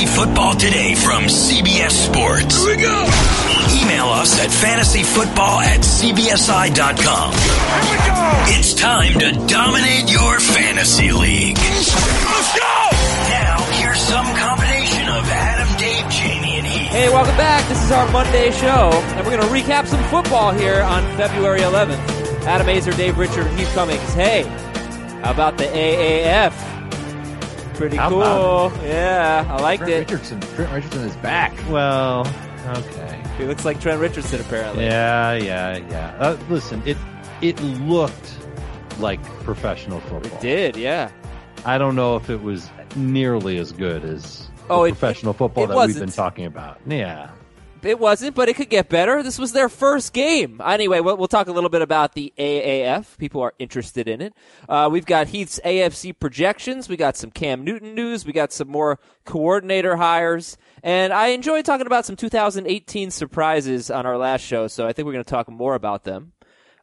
Fantasy Football Today from CBS Sports. Here we go. Email us at fantasyfootball at cbsi.com. Here we go. It's time to dominate your fantasy league. Let's go. Now, here's some combination of Adam, Dave, Jamie, and Heath. Hey, welcome back. This is our Monday show, and we're going to recap some football here on February 11th. Adam Aizer, Dave Richard, and Heath Cummings. Hey, how about the AAF? Pretty How cool. Yeah, I liked Trent it. Richardson. Trent Richardson is back. Well, okay. He looks like Trent Richardson, apparently. Yeah, yeah, yeah. Uh, listen, it it looked like professional football. It did, yeah. I don't know if it was nearly as good as Oh, the it- professional football it that we've been talking about. Yeah. It wasn't, but it could get better. This was their first game. Anyway, we'll, we'll talk a little bit about the AAF. People are interested in it. Uh, we've got Heath's AFC projections. We got some Cam Newton news. We got some more coordinator hires. And I enjoyed talking about some 2018 surprises on our last show, so I think we're going to talk more about them.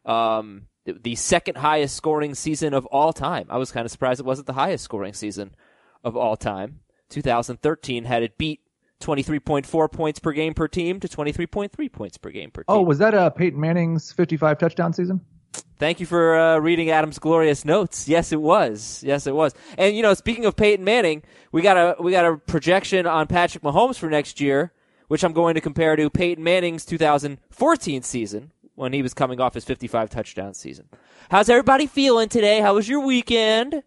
Um, the, the second highest scoring season of all time. I was kind of surprised it wasn't the highest scoring season of all time. 2013 had it beat 23.4 points per game per team to 23.3 points per game per team. Oh, was that uh, Peyton Manning's 55 touchdown season? Thank you for uh, reading Adam's glorious notes. Yes, it was. Yes, it was. And you know, speaking of Peyton Manning, we got a we got a projection on Patrick Mahomes for next year, which I'm going to compare to Peyton Manning's 2014 season when he was coming off his 55 touchdown season. How's everybody feeling today? How was your weekend?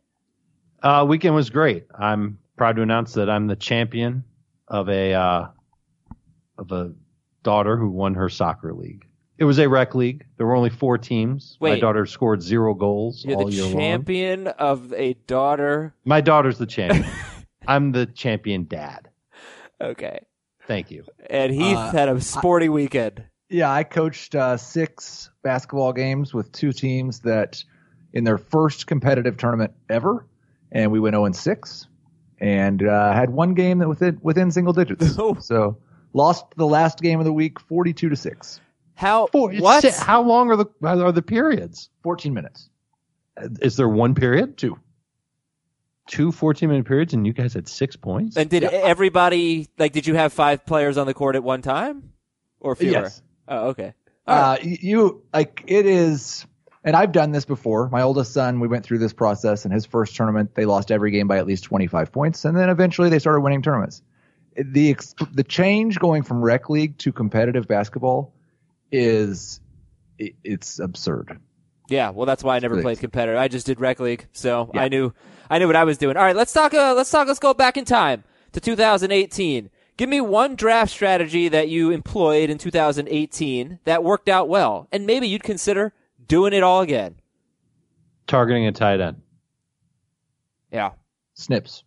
Uh, weekend was great. I'm proud to announce that I'm the champion of a uh, of a daughter who won her soccer league. It was a rec league. There were only four teams. Wait, My daughter scored zero goals You're all the year long. champion of a daughter. My daughter's the champion. I'm the champion dad. Okay. Thank you. And Heath Uh, had a sporty weekend. Yeah, I coached uh, six basketball games with two teams that in their first competitive tournament ever, and we went 0 and 6, and uh, had one game that within within single digits. Oh. So lost the last game of the week, 42 to six, How Four- what? How long are the are the periods? 14 minutes. Is there one period? Two. Two 14 minute periods, and you guys had six points? And did everybody like? Did you have five players on the court at one time, or fewer? Yes. Oh, okay. Uh, y- you like it is, and I've done this before. My oldest son, we went through this process in his first tournament. They lost every game by at least 25 points, and then eventually they started winning tournaments. The ex- the change going from rec league to competitive basketball is it, it's absurd. Yeah. Well, that's why I never played competitive. I just did rec league, so Yeah. I knew I knew what I was doing. All right, let's talk. Uh, let's talk. Let's go back in time to 2018. Give me one draft strategy that you employed in 2018 that worked out well, and maybe you'd consider doing it all again. Targeting a tight end. Yeah. Snips.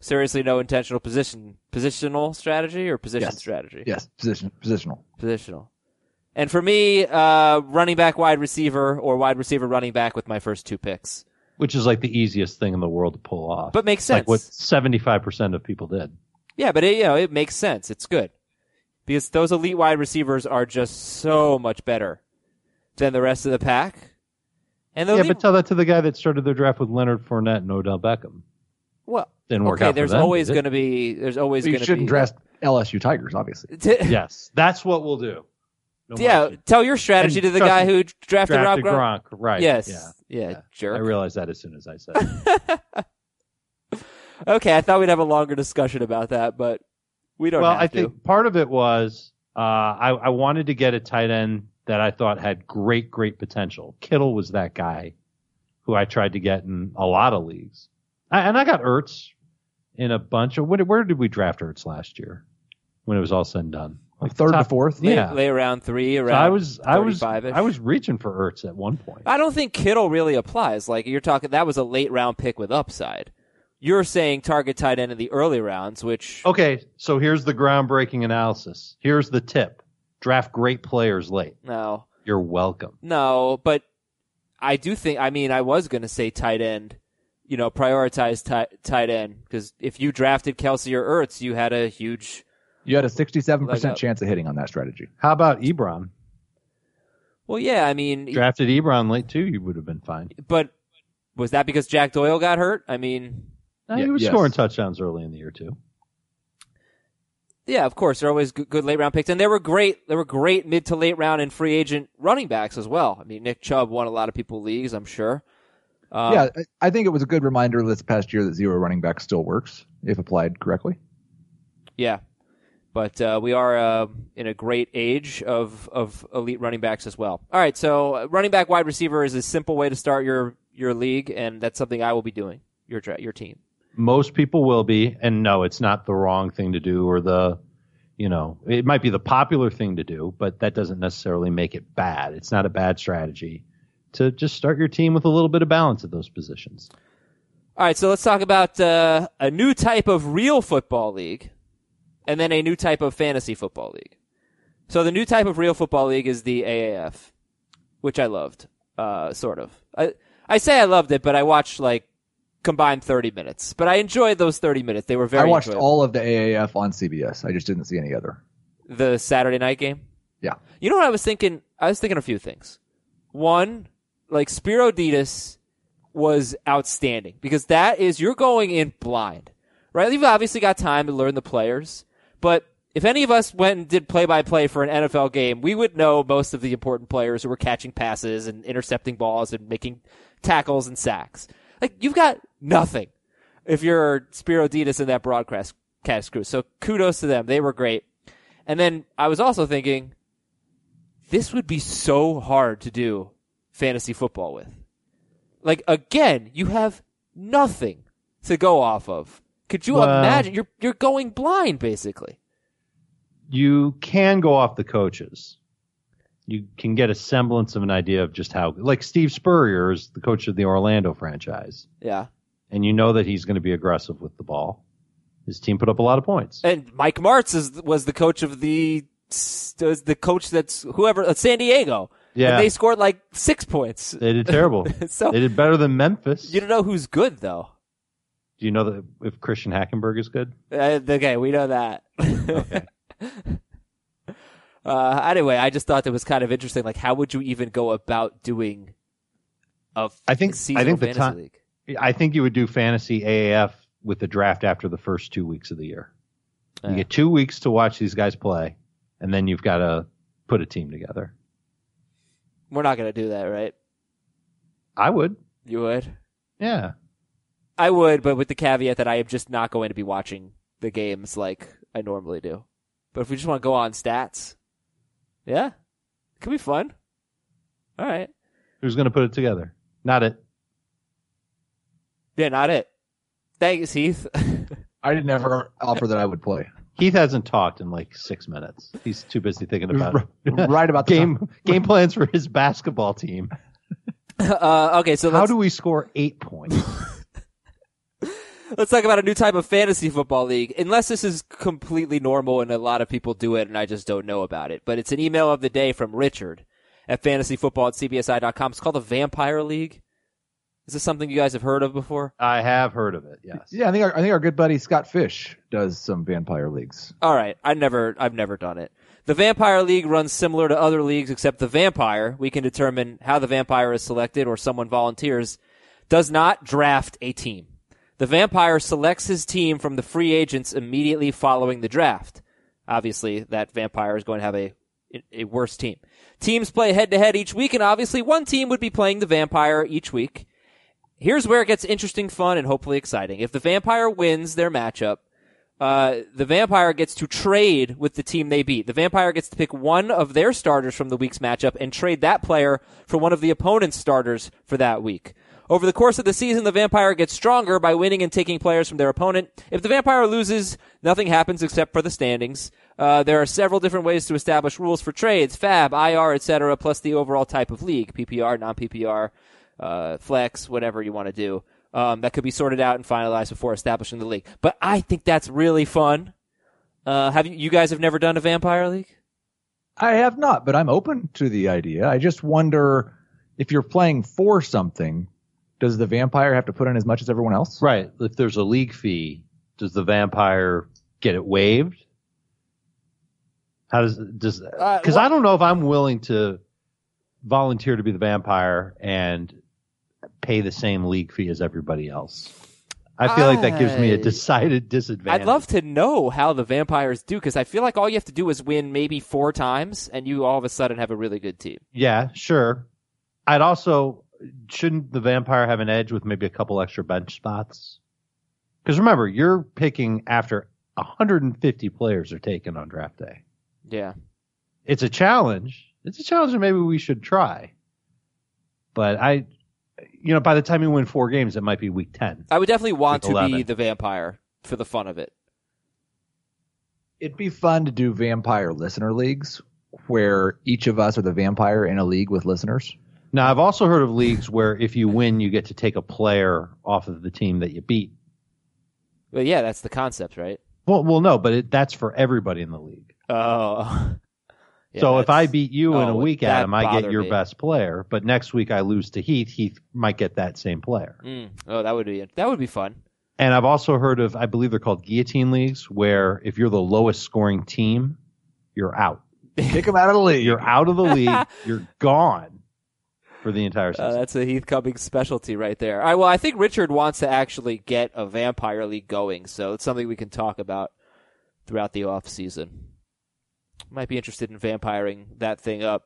Seriously, no intentional position positional strategy or position Yes. strategy. Yes, position positional. positional. And for me, uh, running back, wide receiver, or wide receiver, running back with my first two picks. Which is like the easiest thing in the world to pull off. But makes sense. Like what 75% of people did. Yeah, but it, you know, it makes sense. It's good because those elite wide receivers are just so much better than the rest of the pack. And Yeah, elite, but tell that to the guy that started their draft with Leonard Fournette and Odell Beckham. well, Didn't work okay. out for There's them, always going to be. There's always You going to shouldn't be. draft LSU Tigers, obviously. Yes, that's what we'll do. No yeah, more tell your strategy And to the guy who drafted, drafted Rob Gronk. Gronk. Right. Yes. Yeah. Yeah, I jerk. realized that as soon as I said it. Okay, I thought we'd have a longer discussion about that, but we don't well, have I to. think part of it was uh, I, I wanted to get a tight end that I thought had great, great potential. Kittle was that guy who I tried to get in a lot of leagues. I, and I got Ertz in a bunch of. Where, where did we draft Ertz last year when it was all said and done? Like Third to fourth. lay, yeah. lay around three, So around I was I was I was reaching for Ertz at one point. I don't think Kittle really applies. Like you're talking, that was a late round pick with upside. You're saying target tight end in the early rounds, which Okay, so here's the groundbreaking analysis. Here's the tip: draft great players late. no, You're welcome. no, but I do think. I mean, I was going to say tight end. You know, prioritize tight tight end because if you drafted Kelce or Ertz, you had a huge. You had a 67% Leg up. chance of hitting on that strategy. How about Ebron? Well, yeah, I mean, Drafted Ebron late too, you would have been fine. but was that because Jack Doyle got hurt? I mean, No, Yeah, he was yes. scoring touchdowns early in the year too. Yeah, of course. They're always good, good late round picks, and there were great. There were great mid to late round and free agent running backs as well. I mean, Nick Chubb won a lot of people leagues, I'm sure. Um, yeah, I- I think it was a good reminder this past year that zero running back still works if applied correctly. yeah. But uh, we are uh, in a great age of of elite running backs as well. All right, so uh, running back, wide receiver is a simple way to start your your league, and that's something I will be doing. Your your team. Most people will be, and no, it's not the wrong thing to do or the, you know, it might be the popular thing to do, but that doesn't necessarily make it bad. It's not a bad strategy to just start your team with a little bit of balance at those positions. All right, so let's talk about uh, a new type of real football league, and then a new type of fantasy football league. So the new type of real football league is the AAF, which I loved, uh, sort of. I I say I loved it, but I watched like combined thirty minutes. But I enjoyed those thirty minutes; they were very. I watched enjoyable. all of the AAF on CBS. I just didn't see any other. the Saturday night game. Yeah. You know what I was thinking? I was thinking a few things. One, like Spero Dedes was outstanding because that is you're going in blind, right? You've obviously got time to learn the players, but if any of us went and did play by play for an NFL game, we would know most of the important players who were catching passes and intercepting balls and making tackles and sacks. Like you've got nothing if you're Spero Dedes in that broadcast cast crew. So kudos to them. They were great. And then I was also thinking, this would be so hard to do fantasy football with. Like again, you have nothing to go off of. Could you Well- imagine? You're you're going blind basically. You can go off the coaches. You can get a semblance of an idea of just how, like Steve Spurrier is the coach of the Orlando franchise, Yeah. And you know that he's going to be aggressive with the ball. His team put up a lot of points. And Mike Martz is was the coach of the was the coach that's whoever uh, San Diego. Yeah. And they scored like six points. They did terrible. So- they did better than Memphis. You don't know who's good though. Do you know that if Christian Hackenberg is good? Uh, okay, we know that. uh, anyway, I just thought that was kind of interesting. Like, how would you even go about doing a I think- I think the time- league? I think you would do fantasy AAF with the draft after the first two weeks of the year. You get two weeks to watch these guys play, and then you've got to put a team together. We're not going to do that, right? I would. You would. Yeah. I would, but with the caveat that I am just not going to be watching the games like I normally do. But if we just want to go on stats, yeah, it could be fun. All right. Who's going to put it together? Not it. Yeah, not it. Thanks, Heath. I didn't ever offer that I would play. Heath hasn't talked in like six minutes. He's too busy thinking about right about the game time. game plans for his basketball team. uh, okay, so How let's, do we score eight points? let's talk about a new type of fantasy football league. Unless this is completely normal and a lot of people do it and I just don't know about it. But it's an email of the day from Richard at fantasyfootball at cbsi.com. It's called the Vampire League. Is this something you guys have heard of before? I have heard of it. Yes. Yeah, I think our, I think our good buddy Scott Fish does some vampire leagues. All right, I never, I've never done it. The Vampire League runs similar to other leagues, except the vampire. We can determine how the vampire is selected, or someone volunteers. Does not draft a team. The vampire selects his team from the free agents immediately following the draft. Obviously, that vampire is going to have a a worse team. Teams play head to head each week, and obviously, one team would be playing the vampire each week. Here's where it gets interesting, fun, and hopefully exciting. If the vampire wins their matchup, uh, the vampire gets to trade with the team they beat. The vampire gets to pick one of their starters from the week's matchup and trade that player for one of the opponent's starters for that week. Over the course of the season, the vampire gets stronger by winning and taking players from their opponent. If the vampire loses, nothing happens except for the standings. Uh, there are several different ways to establish rules for trades, fab, IR, etc., plus the overall type of league, PPR, non-PPR, uh, flex, whatever you want to do. Um, that could be sorted out and finalized before establishing the league. But I think that's really fun. Uh, have you, you guys have never done a vampire league? I have not, but I'm open to the idea. I just wonder if you're playing for something, does the vampire have to put in as much as everyone else? Right. If there's a league fee, does the vampire get it waived? How does does because well- I don't know if I'm willing to volunteer to be the vampire and pay the same league fee as everybody else. I feel like that gives me a decided disadvantage. I'd love to know how the vampires do because I feel like all you have to do is win maybe four times, and you all of a sudden have a really good team. Yeah, sure. I'd also shouldn't the vampire have an edge with maybe a couple extra bench spots? Because remember, you're picking after 150 players are taken on draft day. Yeah. It's a challenge. It's a challenge that maybe we should try. But I, you know, by the time you win four games, it might be week 10. I would definitely want Week to be the vampire for the fun of it. It'd be fun to do vampire listener leagues where each of us are the vampire in a league with listeners. Now, I've also heard of leagues where if you win, you get to take a player off of the team that you beat. But yeah, that's the concept, right? Well, well, no, but it, that's for everybody in the league. Oh. Yeah, so if I beat you in oh, a week, Adam, I get your me. best player. But next week I lose to Heath. Heath might get that same player. Mm. Oh, that would be that would be fun. And I've also heard of, I believe they're called guillotine leagues, where if you're the lowest scoring team, you're out. Kick them out of the league. You're out of the league. You're gone for the entire Uh, season. that's a Heath Cummings specialty right there. All right, well, I think Richard wants to actually get a vampire league going, so it's something we can talk about throughout the off season. Might be interested in vampiring that thing up.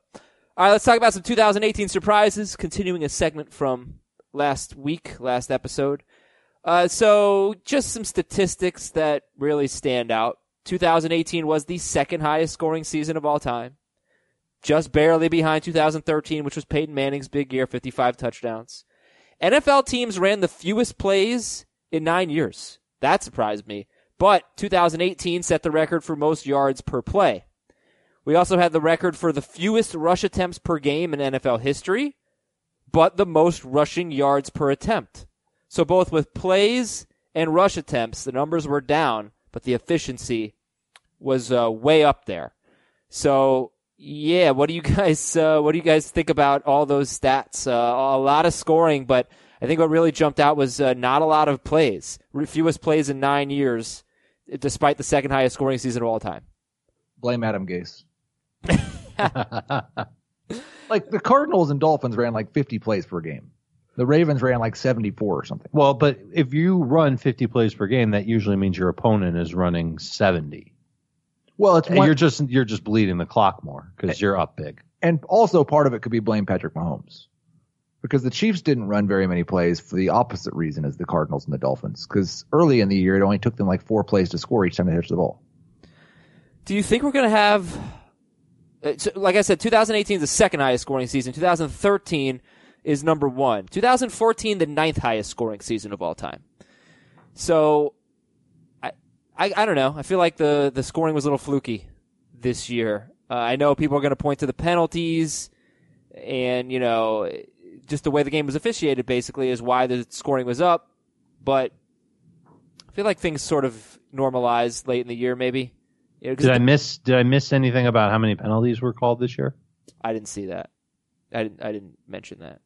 All right, let's talk about some 2018 surprises. Continuing a segment from last week, last episode. Uh, so just some statistics that really stand out. 2018 was the second highest scoring season of all time just barely behind 2013, which was Peyton Manning's big year, 55 touchdowns. NFL teams ran the fewest plays in nine years. That surprised me. But 2018 set the record for most yards per play. We also had the record for the fewest rush attempts per game in NFL history, but the most rushing yards per attempt. So both with plays and rush attempts, the numbers were down, but the efficiency was uh, way up there. So yeah, what do you guys uh, what do you guys think about all those stats? Uh, a lot of scoring, but I think what really jumped out was uh, not a lot of plays. Fewest plays in nine years, despite the second highest scoring season of all time. Blame Adam Gase. like the Cardinals and Dolphins ran like 50 plays per game. The Ravens ran like 74 or something. well, but if you run 50 plays per game, that usually means your opponent is running 70. Well, it's And one, you're just you're just bleeding the clock more because you're up big. and also part of it could be blame Patrick Mahomes because the Chiefs didn't run very many plays for the opposite reason as the Cardinals and the Dolphins. Because early in the year, it only took them like four plays to score each time they touched the ball. Do you think we're going to have, so, like I said, 2018 is the second highest scoring season. 2013 is number one. 2014, the ninth highest scoring season of all time. So, I, I, I don't know. I feel like the, the scoring was a little fluky this year. Uh, I know people are going to point to the penalties and, you know, just the way the game was officiated basically is why the scoring was up. But I feel like things sort of normalized late in the year, maybe. You know, 'cause Did I miss did I miss anything about how many penalties were called this year? I didn't see that. I didn't. I didn't mention that.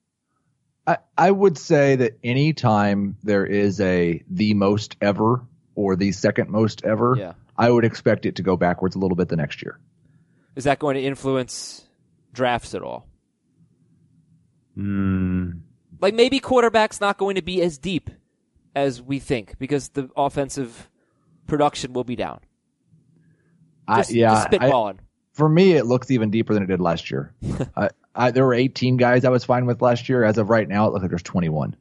I, I would say that any time there is a the most ever or the second most ever, Yeah. I would expect it to go backwards a little bit the next year. Is that going to influence drafts at all? Mm, Like maybe quarterback's not going to be as deep as we think because the offensive production will be down. Just, I, yeah, just I- for me, it looks even deeper than it did last year. I, I, there were 18 guys I was fine with last year. As of right now, it looks like there's 21.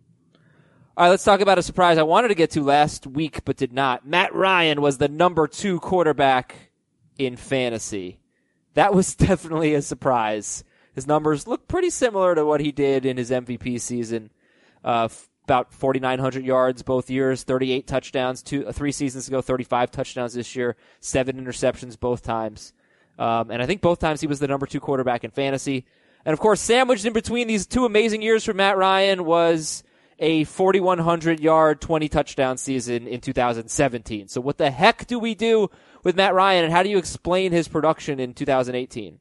All right, let's talk about a surprise I wanted to get to last week but did not. Matt Ryan was the number two quarterback in fantasy. That was definitely a surprise. His numbers look pretty similar to what he did in his MVP season. Uh, about 4,900 yards both years, 38 touchdowns, two, uh, three seasons ago, 35 touchdowns this year, seven interceptions both times. Um, and I think both times he was the number two quarterback in fantasy. And of course, sandwiched in between these two amazing years for Matt Ryan was a 4,100 yard, 20 touchdown season in 2017. So what the heck do we do with Matt Ryan and how do you explain his production in 2018?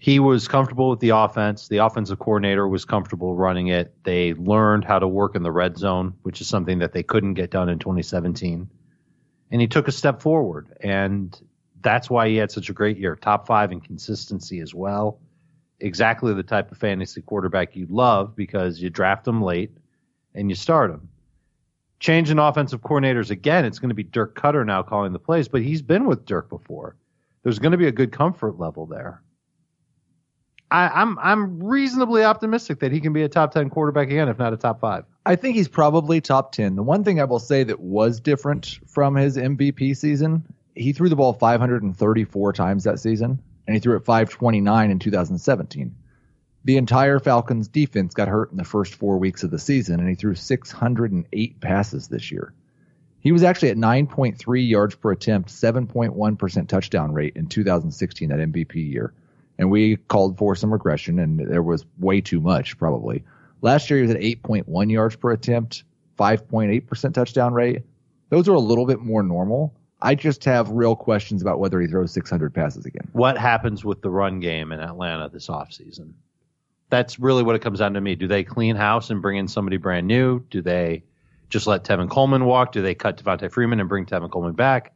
He was comfortable with the offense. The offensive coordinator was comfortable running it. They learned how to work in the red zone, which is something that they couldn't get done in 2017. And he took a step forward. And that's why he had such a great year. Top five in consistency as well. Exactly the type of fantasy quarterback you love because you draft him late and you start him. changing offensive coordinators again. It's going to be Dirk Koetter now calling the plays, but he's been with Dirk before. There's going to be a good comfort level there. I, I'm I'm reasonably optimistic that he can be a top ten quarterback again, if not a top five. I think he's probably top 10. The one thing I will say that was different from his MVP season, he threw the ball 534 times that season, and he threw it 529 in 2017. The entire Falcons defense got hurt in the first four weeks of the season, and he threw 608 passes this year. He was actually at 9.3 yards per attempt, 7.1% touchdown rate in 2016, that MVP year. And we called for some regression, and there was way too much, probably. Last year, he was at 8.1 yards per attempt, 5.8% touchdown rate. Those are a little bit more normal. I just have real questions about whether he throws 600 passes again. What happens with the run game in Atlanta this offseason? That's really what it comes down to me. Do they clean house and bring in somebody brand new? Do they just let Tevin Coleman walk? Do they cut Devonta Freeman and bring Tevin Coleman back?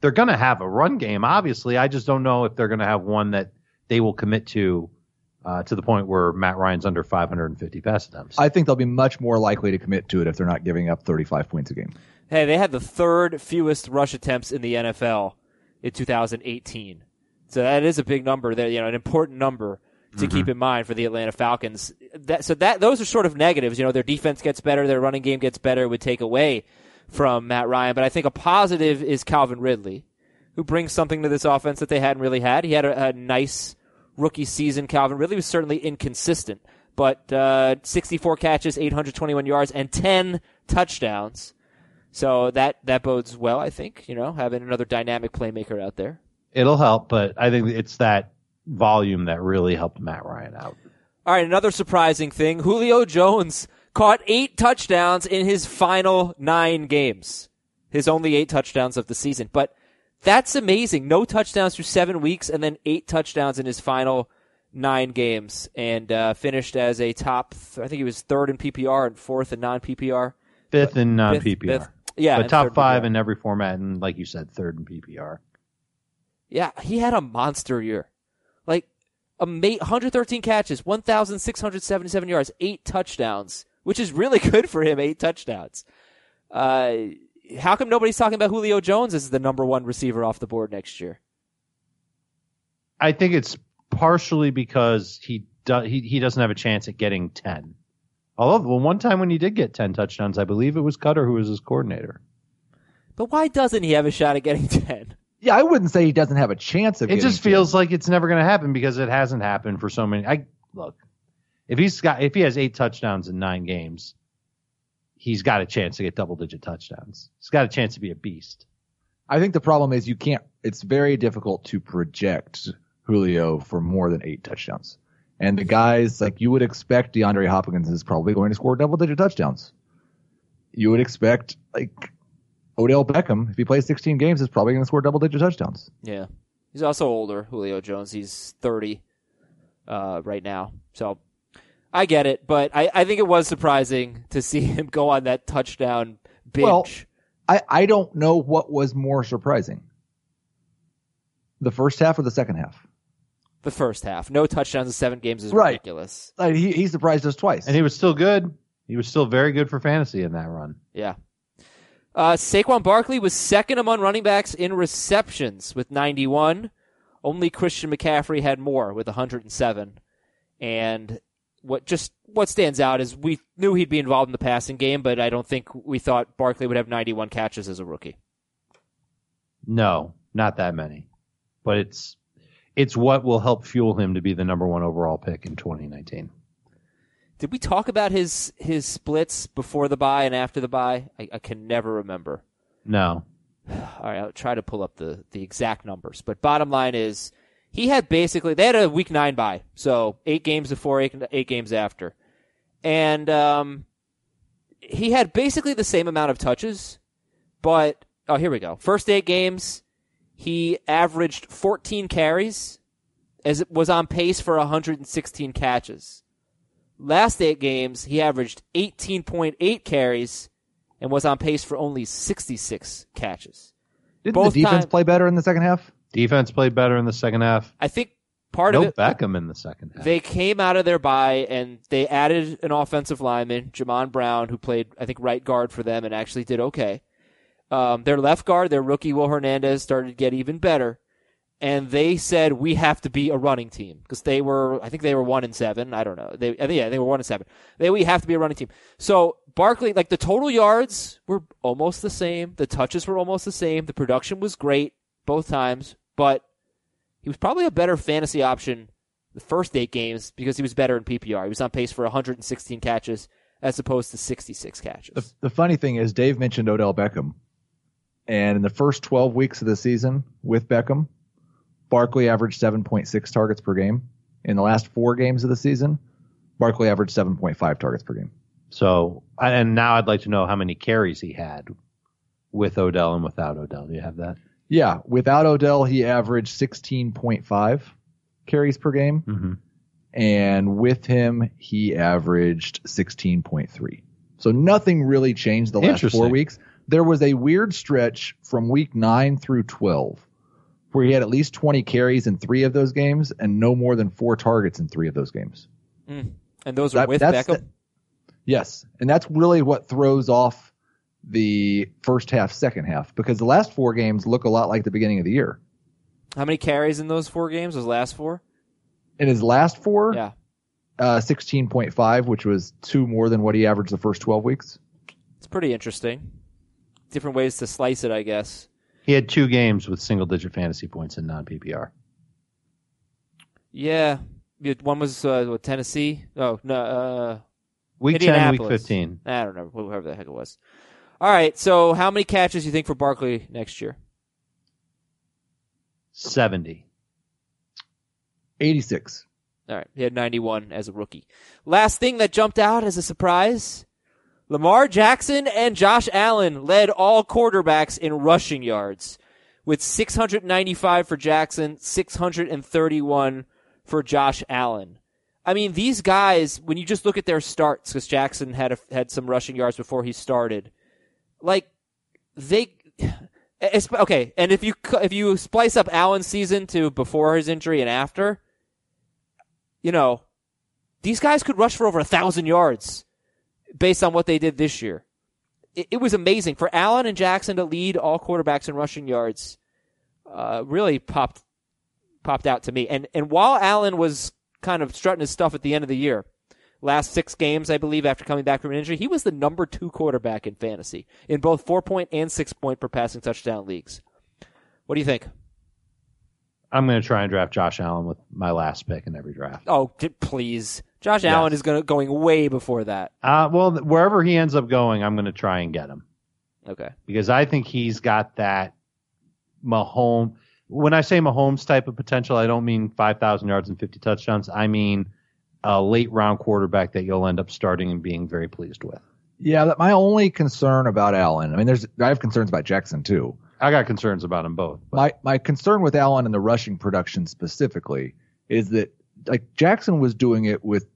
They're going to have a run game, obviously. I just don't know if they're going to have one that they will commit to uh, to the point where Matt Ryan's under 550 pass attempts. I think they'll be much more likely to commit to it if they're not giving up 35 points a game. Hey, they had the third fewest rush attempts in the NFL in 2018. So that is a big number there, you know, an important number to keep in mind for the Atlanta Falcons. That, so that those are sort of negatives. You know, their defense gets better, their running game gets better, would take away from Matt Ryan. But I think a positive is Calvin Ridley, who brings something to this offense that they hadn't really had. He had a, a nice rookie season. Calvin Ridley was certainly inconsistent, but uh, 64 catches, 821 yards, and 10 touchdowns. So that that bodes well, I think. You know, having another dynamic playmaker out there. It'll help, but I think it's that volume that really helped Matt Ryan out. All right, another surprising thing: Julio Jones caught eight touchdowns in his final nine games. His only eight touchdowns of the season, but that's amazing. No touchdowns through seven weeks, and then eight touchdowns in his final nine games, and uh, finished as a top. Th- I think he was third in PPR and fourth in non PPR. Fifth in non PPR. yeah, but top five PPR. in every format, and like you said, third in PPR. Yeah, he had a monster year. Like, a ma- 113 catches, 1,677 yards, eight touchdowns, which is really good for him, eight touchdowns. Uh, how come nobody's talking about Julio Jones as the number one receiver off the board next year? I think it's partially because he do, he he doesn't have a chance at getting ten. Although well, one time when he did get ten touchdowns, I believe it was Koetter who was his coordinator. But why doesn't he have a shot at getting 10? Yeah, I wouldn't say he doesn't have a chance of It getting just 10. feels like it's never going to happen because it hasn't happened for so many. I look if he's got if he has eight touchdowns in nine games, he's got a chance to get double digit touchdowns. He's got a chance to be a beast. I think the problem is you can't. It's very difficult to project Julio for more than eight touchdowns. And the guys like you would expect, DeAndre Hopkins is probably going to score double-digit touchdowns. You would expect like Odell Beckham, if he plays 16 games, is probably going to score double-digit touchdowns. Yeah. He's also older, Julio Jones. He's 30 uh, right now. So I get it, but I, I think it was surprising to see him go on that touchdown binge. Well, I I don't know what was more surprising, the first half or the second half. the first half. No touchdowns in seven games is Right. ridiculous. Like, he he surprised us twice. And he was still good. He was still very good for fantasy in that run. Yeah. Uh, Saquon Barkley was second among running backs in receptions with 91. Only Christian McCaffrey had more with 107. And what just what stands out is we knew he'd be involved in the passing game, but I don't think we thought Barkley would have 91 catches as a rookie. No, not that many. But it's it's what will help fuel him to be the number one overall pick in 2019. Did we talk about his his splits before the bye and after the bye? I, I can never remember. No. All right, I'll try to pull up the, the exact numbers. But bottom line is, he had basically they had a week nine bye, so eight games before, eight, eight games after, and um, he had basically the same amount of touches. But oh, here we go. First eight games, he averaged 14 carries, as it was on pace for 116 catches. Last eight games, he averaged 18.8 carries and was on pace for only 66 catches. Didn't both the defense time- play better in the second half? Defense played better in the second half. I think part no of it Beckham in the second half. they came out of their bye and they added an offensive lineman, Jamon Brown, who played, I think, right guard for them and actually did okay. Um, their left guard, their rookie Will Hernandez, started to get even better. And they said we have to be a running team because they were, I think they were one and seven. I don't know. They, I think, yeah, they were one and seven. They we have to be a running team. So Barkley, like the total yards were almost the same, the touches were almost the same, the production was great both times, but he was probably a better fantasy option the first eight games because he was better in PPR. He was on pace for 116 catches as opposed to 66 catches. The, the funny thing is, Dave mentioned Odell Beckham, and in the first 12 weeks of the season with Beckham, Barkley averaged 7.6 targets per game. In the last four games of the season, Barkley averaged 7.5 targets per game. So, and now I'd like to know how many carries he had with Odell and without Odell. Do you have that? Yeah, without Odell, he averaged 16.5 carries per game, Mm-hmm. and with him, he averaged 16.3. So nothing really changed the last four weeks. There was a weird stretch from week 9 through 12 where he had at least 20 carries in three of those games and no more than four targets in three of those games. and those are That- with Beckham. the- yes, and that's really what throws off the first half, second half, because the last four games look a lot like the beginning of the year. How many carries in those four games? Those last four? In his last four, Yeah. uh, 16.5, which was two more than what he averaged the first 12 weeks. It's pretty interesting. Different ways to slice it, I guess. He had two games with single digit fantasy points in non PPR. Yeah. Yeah, One was uh, what, Tennessee. Oh, no. Uh, Week 10, week 15. I don't know. Whoever the heck it was. All right. So, how many catches do you think for Barkley next year? 70. 86. All right. He had 91 as a rookie. Last thing that jumped out as a surprise Lamar Jackson and Josh Allen led all quarterbacks in rushing yards with 695 for Jackson, 631 for Josh Allen. I mean, these guys, when you just look at their starts, because Jackson had a, had some rushing yards before he started, like they, okay. And if you if you splice up Allen's season to before his injury and after, you know, these guys could rush for over a thousand yards based on what they did this year. It, it was amazing for Allen and Jackson to lead all quarterbacks in rushing yards. Uh, really popped popped out to me. And and while Allen was kind of strutting his stuff at the end of the year, last six games, I believe, after coming back from an injury, he was the number two quarterback in fantasy in both four point and six point per passing touchdown leagues. What do you think? I'm going to try and draft Josh Allen with my last pick in every draft. Oh, please. Josh Allen is going going way before that. Uh, well, wherever he ends up going, I'm going to try and get him Okay. because I think he's got that Mahomes. When I say Mahomes type of potential, I don't mean 5,000 yards and 50 touchdowns. I mean a late round quarterback that you'll end up starting and being very pleased with. Yeah, that my only concern about Allen, I mean, there's I have concerns about Jackson too. I got concerns about them both. But My my concern with Allen and the rushing production specifically is that like Jackson was doing it with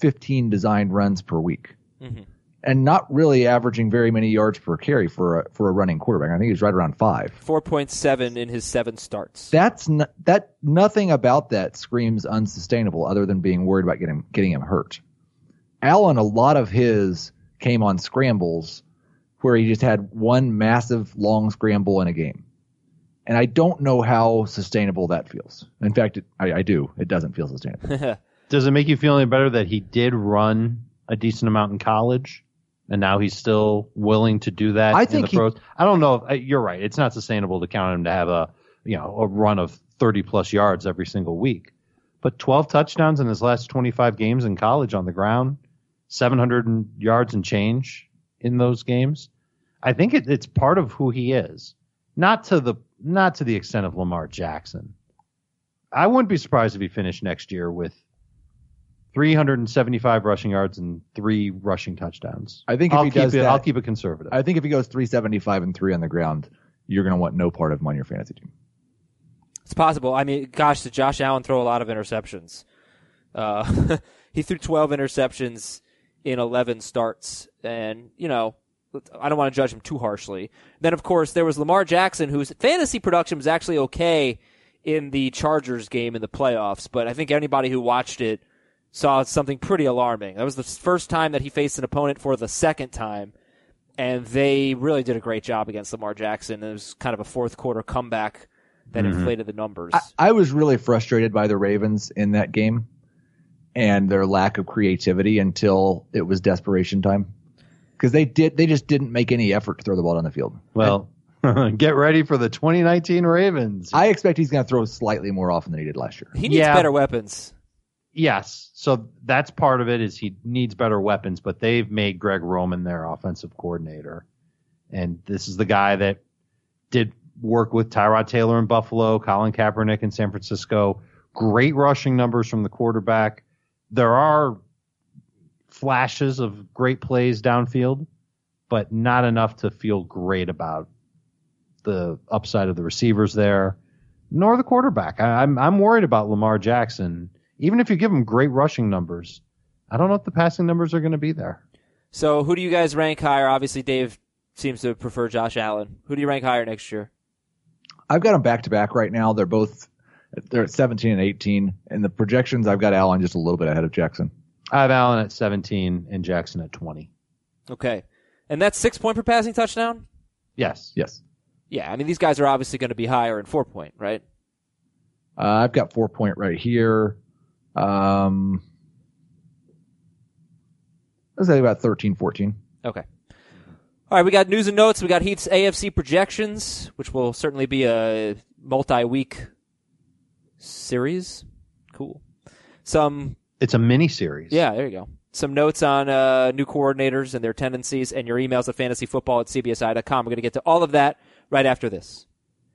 15 designed runs per week, Mhm. And not really averaging very many yards per carry for a for a running quarterback. I think he's right around five. 4.7 in his seven starts. That's n- that nothing about that screams unsustainable, other than being worried about getting getting him hurt. Allen, a lot of his came on scrambles where he just had one massive long scramble in a game. And I don't know how sustainable that feels. In fact, it, I, I do. It doesn't feel sustainable. does it make you feel any better that he did run a decent amount in college? And now he's still willing to do that I in think the he- I don't know. If, you're right. It's not sustainable to count him to have a you know a run of 30 plus yards every single week. But 12 touchdowns in his last 25 games in college on the ground, 700 yards and change in those games. I think it, it's part of who he is. Not to the not to the extent of Lamar Jackson. I wouldn't be surprised if he finished next year with 375 rushing yards and three rushing touchdowns. I think if I'll he keep does it, that- I'll keep it conservative. I think if he goes 375 and three on the ground, you're going to want no part of him on your fantasy team. It's possible. I mean, gosh, did Josh Allen throw a lot of interceptions? Uh, he threw 12 interceptions in 11 starts. And, you know, I don't want to judge him too harshly. Then, of course, there was Lamar Jackson, whose fantasy production was actually okay in the Chargers game in the playoffs, but I think anybody who watched it saw something pretty alarming. That was the first time that he faced an opponent for the second time, and they really did a great job against Lamar Jackson. It was kind of a fourth quarter comeback that mm-hmm. inflated the numbers. I, I was really frustrated by the Ravens in that game and their lack of creativity until it was desperation time. Because they did, they just didn't make any effort to throw the ball down the field. Well, get ready for the 2019 Ravens. I expect he's going to throw slightly more often than he did last year. he needs yeah. better weapons. Yes, so that's part of it is he needs better weapons, but they've made Greg Roman their offensive coordinator, and this is the guy that did work with Tyrod Taylor in Buffalo, Colin Kaepernick in San Francisco. Great rushing numbers from the quarterback. There are flashes of great plays downfield, but not enough to feel great about the upside of the receivers there, nor the quarterback. I, I'm I'm worried about Lamar Jackson. Even if you give him great rushing numbers, I don't know if the passing numbers are going to be there. So who do you guys rank higher? Obviously, Dave seems to prefer Josh Allen. Who do you rank higher next year? I've got them back to back right now. They're both they're at 17 and 18, and the projections I've got Allen just a little bit ahead of Jackson. I have Allen at 17 and Jackson at 20. Okay, and that's six point per passing touchdown. Yes. Yes, Yeah, I mean these guys are obviously going to be higher in four point, right? uh, I've got four point right here. Um, let's say about 13, 14. Okay. All right, we got news and notes. We got Heath's AFC projections, which will certainly be a multi-week series. Cool. Some It's a mini series. Yeah, there you go. Some notes on uh, new coordinators and their tendencies, and your emails at fantasyfootball at cbsi.com. We're going to get to all of that right after this.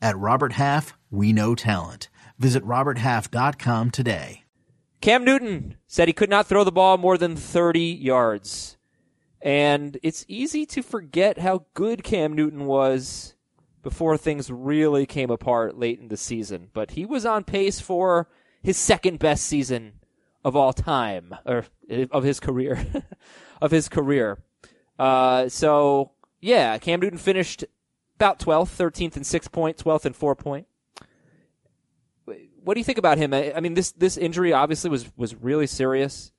At Robert Half, we know talent. Visit RobertHalf.com today. Cam Newton said he could not throw the ball more than 30 yards. And it's easy to forget how good Cam Newton was before things really came apart late in the season. But he was on pace for his second best season of all time, or of his career, of his career. Uh, so yeah, Cam Newton finished about 12th, 13th and 6 point, 12th and 4 point. What do you think about him? I I mean, this this injury obviously was was really serious,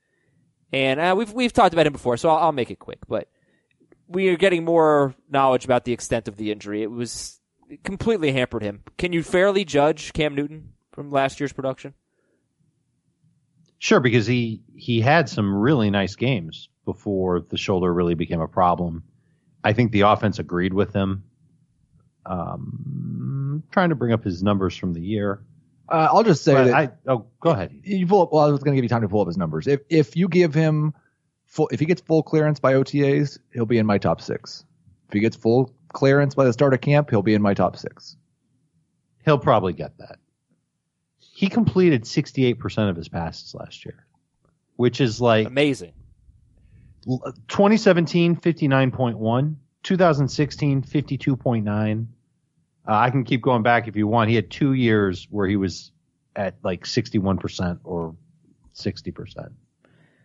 and uh, we've we've talked about him before, so I'll, I'll make it quick. But we are getting more knowledge about the extent of the injury. It was it completely hampered him. Can you fairly judge Cam Newton from last year's production? Sure, because he he had some really nice games before the shoulder really became a problem. I think the offense agreed with him. Um, trying to bring up his numbers from the year. Uh, I'll just say But that I, oh, go ahead. you pull up, well, I was going to give you time to pull up his numbers. If if you give him full, if he gets full clearance by OTAs, he'll be in my top six. If he gets full clearance by the start of camp, he'll be in my top six. He'll probably get that. He completed 68% of his passes last year, which is like Amazing. 2017 59.1 2016 52.9 uh, i can keep going back if you want he had two years where he was at like 61% or 60%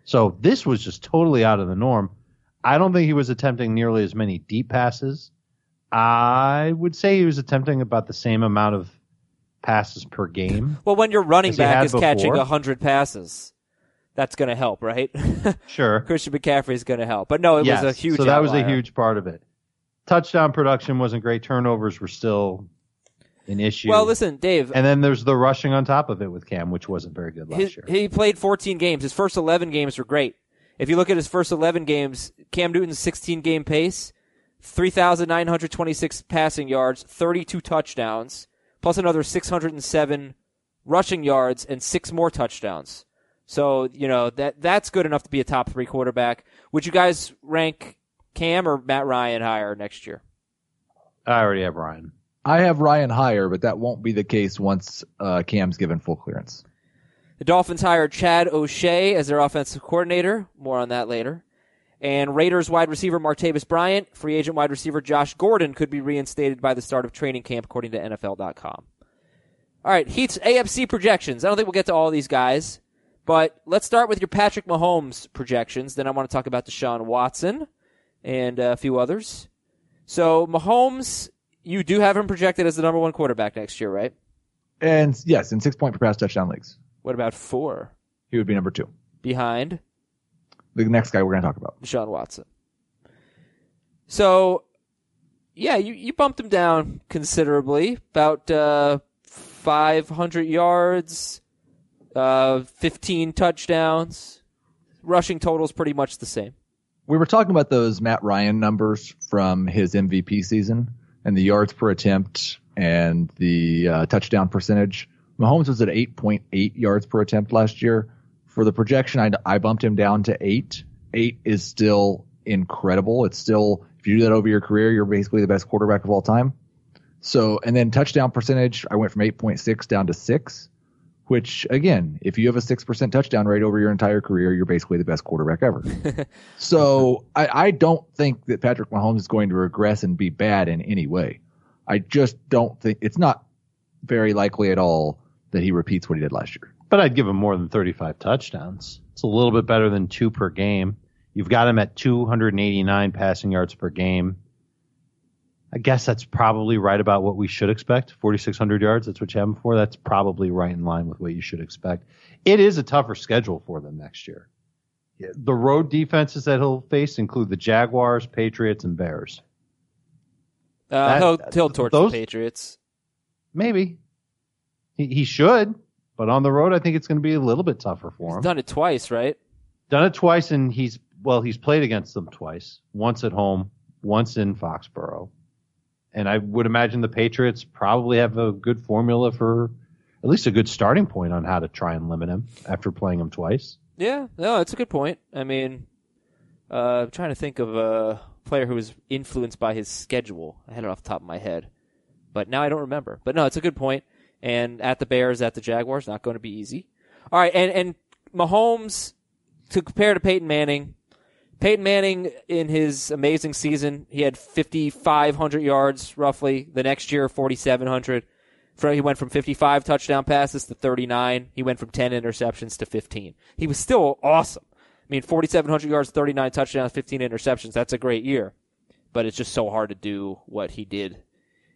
so this was just totally out of the norm i don't think he was attempting nearly as many deep passes i would say he was attempting about the same amount of passes per game Well, when your running back is catching hundred passes, that's going to help, right? sure Christian McCaffrey is going to help, but no, it yes. was a huge. So that was a huge part of it. Touchdown production wasn't great. Turnovers were still an issue. Well, listen, Dave. And then there's the rushing on top of it with Cam, which wasn't very good last his, year. he played 14 games. His first 11 games were great. If you look at his first 11 games, Cam Newton's 16 game pace, 3,926 passing yards, 32 touchdowns, plus another 607 rushing yards and six more touchdowns. So, you know, that that's good enough to be a top three quarterback. Would you guys rank Cam or Matt Ryan higher next year? I already have Ryan. I have Ryan higher, but that won't be the case once uh, Cam's given full clearance. The Dolphins hired Chad O'Shea as their offensive coordinator. More on that later. And Raiders wide receiver Martavis Bryant, free agent wide receiver Josh Gordon could be reinstated by the start of training camp, according to NFL.com. All right, Heath's AFC projections. I don't think we'll get to all these guys, but let's start with your Patrick Mahomes projections. Then I want to talk about Deshaun Watson and a few others. So Mahomes, you do have him projected as the number one quarterback next year, right? And yes, in six point per pass touchdown leagues, What about four he would be number two. behind The next guy we're going to talk about. Deshaun Watson? So, yeah, you, you bumped him down considerably, about uh, 500 yards, uh, 15 touchdowns. Rushing total's pretty much the same. We were talking about those Matt Ryan numbers from his MVP season and the yards per attempt and the uh, touchdown percentage. Mahomes was at 8.8 yards per attempt last year. For the projection, I, I bumped him down to eight. Eight is still incredible. It's still, if you do that over your career, you're basically the best quarterback of all time. So, and then touchdown percentage, I went from 8.6 down to six, which again, if you have a 6% touchdown rate over your entire career, you're basically the best quarterback ever. so I, I don't think that Patrick Mahomes is going to regress and be bad in any way. I just don't think it's not very likely at all that he repeats what he did last year. But I'd give him more than 35 touchdowns. It's a little bit better than two per game. You've got him at 289 passing yards per game. I guess that's probably right about what we should expect. 4,600 yards, that's what you have him for. That's probably right in line with what you should expect. It is a tougher schedule for them next year. The road defenses that he'll face include the Jaguars, Patriots, and Bears. Uh, That- he'll, he'll torch those- the Patriots. Maybe. He, he should, but on the road, I think it's going to be a little bit tougher for He's him. done it twice, right? Done it twice, and he's well, he's played against them twice. Once at home, once in Foxborough, and I would imagine the Patriots probably have a good formula for at least a good starting point on how to try and limit him after playing him twice. Yeah, no, it's a good point. I mean, uh, I'm trying to think of a player who was influenced by his schedule. I had it off the top of my head, but now I don't remember. But no, it's a good point. And at the Bears, at the Jaguars, not going to be easy. All right, and and Mahomes to compare to Peyton Manning. Peyton Manning in his amazing season, he had 5,500 yards roughly. The next year, 4,700. He went from 55 touchdown passes to 39. He went from 10 interceptions to 15. He was still awesome. I mean, 4,700 yards, 39 touchdowns, 15 interceptions. That's a great year. But it's just so hard to do what he did